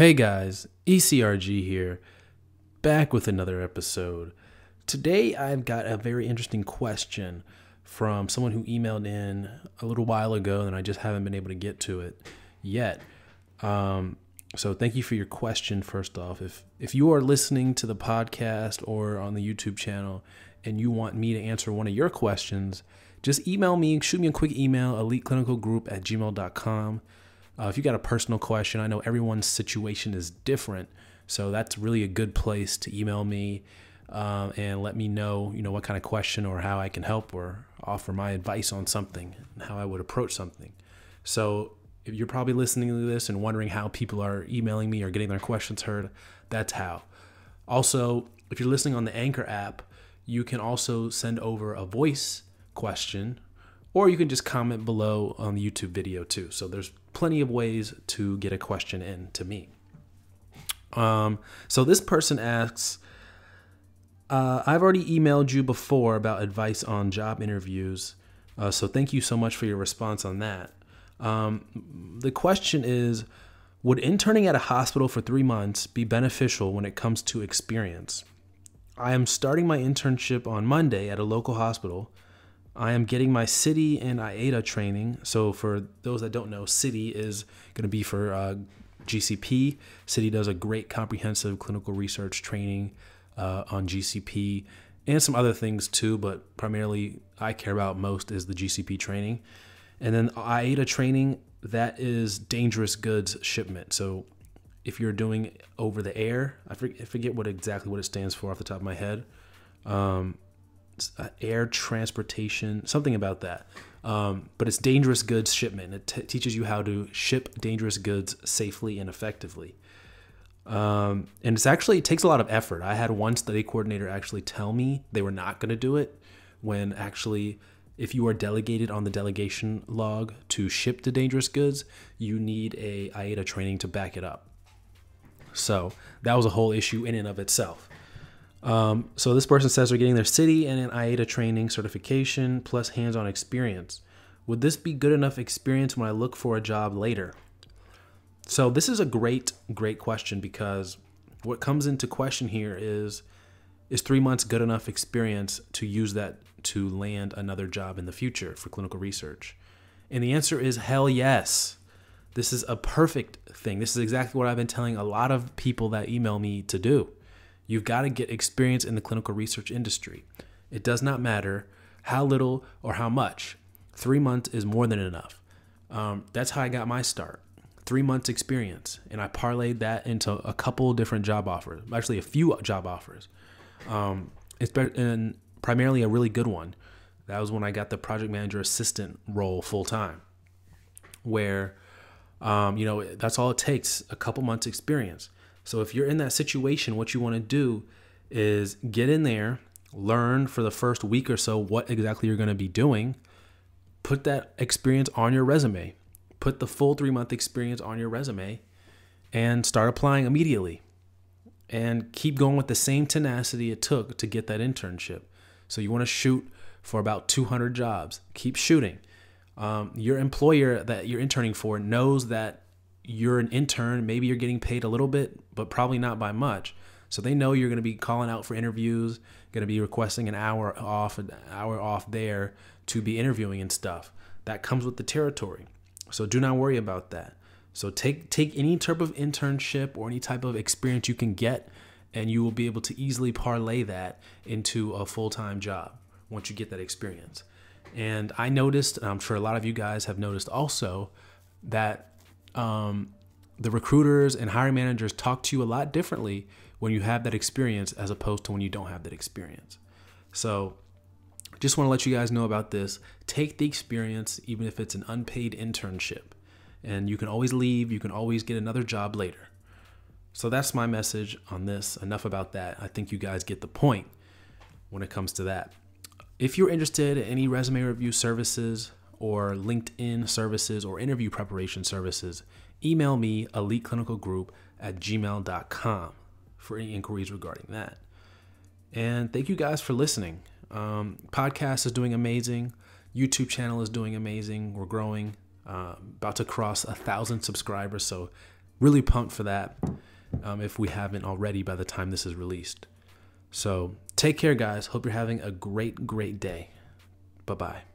Hey guys, ECRG here, back with another episode. Today I've got a very interesting question from someone who emailed in a little while ago, and I just haven't been able to get to it yet. Um, so thank you for your question. First off, if if you are listening to the podcast or on the YouTube channel and you want me to answer one of your questions, just email me, shoot me a quick email, eliteclinicalgroup at gmail.com. Uh, if you got a personal question, I know everyone's situation is different, so that's really a good place to email me uh, and let me know, you know, what kind of question or how I can help or offer my advice on something and how I would approach something. So if you're probably listening to this and wondering how people are emailing me or getting their questions heard, that's how. Also, if you're listening on the Anchor app, you can also send over a voice question or you can just comment below on the YouTube video too. So there's plenty of ways to get a question in to me. Um, so this person asks, uh, I've already emailed you before about advice on job interviews. Uh, so thank you so much for your response on that. Um, the question is Would interning at a hospital for three months be beneficial when it comes to experience? I am starting my internship on Monday at a local hospital. I am getting my CITI and IATA training. So, for those that don't know, CITI is going to be for uh, GCP. CITI does a great comprehensive clinical research training uh, on GCP and some other things too, but primarily I care about most is the GCP training. And then IATA training, that is dangerous goods shipment. So, if you're doing over the air, I forget what exactly what it stands for off the top of my head. Um, air transportation, something about that. Um, but it's dangerous goods shipment. It teaches you how to ship dangerous goods safely and effectively. Um, and it's actually it takes a lot of effort. I had one study coordinator actually tell me they were not going to do it when actually if you are delegated on the delegation log to ship the dangerous goods, you need a IATA training to back it up. So that was a whole issue in and of itself. Um, so this person says they're getting their CITI and an IATA training certification plus hands-on experience. Would this be good enough experience when I look for a job later? So this is a great, great question because what comes into question here is is three months good enough experience to use that to land another job in the future for clinical research? And the answer is hell yes. This is a perfect thing. This is exactly what I've been telling a lot of people that email me to do. You've got to get experience in the clinical research industry. It does not matter how little or how much. Three months is more than enough. Um, that's how I got my start. Three months experience, and I parlayed that into a couple different job offers. Actually, a few job offers. Um, it's and primarily a really good one. That was when I got the project manager assistant role full time, where um, you know that's all it takes a couple months experience so if you're in that situation, what you want to do is get in there, learn for the first week or so what exactly you're going to be doing, put that experience on your resume, put the full three month experience on your resume, and start applying immediately. And keep going with the same tenacity it took to get that internship. So you want to shoot for about 200 jobs. Keep shooting. Um, your employer that you're interning for knows that you're an intern, maybe you're getting paid a little bit, but probably not by much. So they know you're going to be calling out for interviews, going to be requesting an hour off, an hour off there to be interviewing and stuff. That comes with the territory. So do not worry about that. So take take any type of internship or any type of experience you can get, and you will be able to easily parlay that into a full time job once you get that experience. And I noticed, and I'm sure a lot of you guys have noticed also, that um, the recruiters and hiring managers talk to you a lot differently when you have that experience as opposed to when you don't have that experience. So, just want to let you guys know about this. Take the experience, even if it's an unpaid internship, and you can always leave, you can always get another job later. So, that's my message on this. Enough about that. I think you guys get the point when it comes to that. If you're interested in any resume review services, or LinkedIn services or interview preparation services, email me eliteclinicalgroup at gmail.com for any inquiries regarding that. And thank you guys for listening. Um, podcast is doing amazing. YouTube channel is doing amazing. We're growing, uh, about to cross a thousand subscribers. So really pumped for that. Um, if we haven't already by the time this is released. So take care, guys. Hope you're having a great, great day. Bye bye.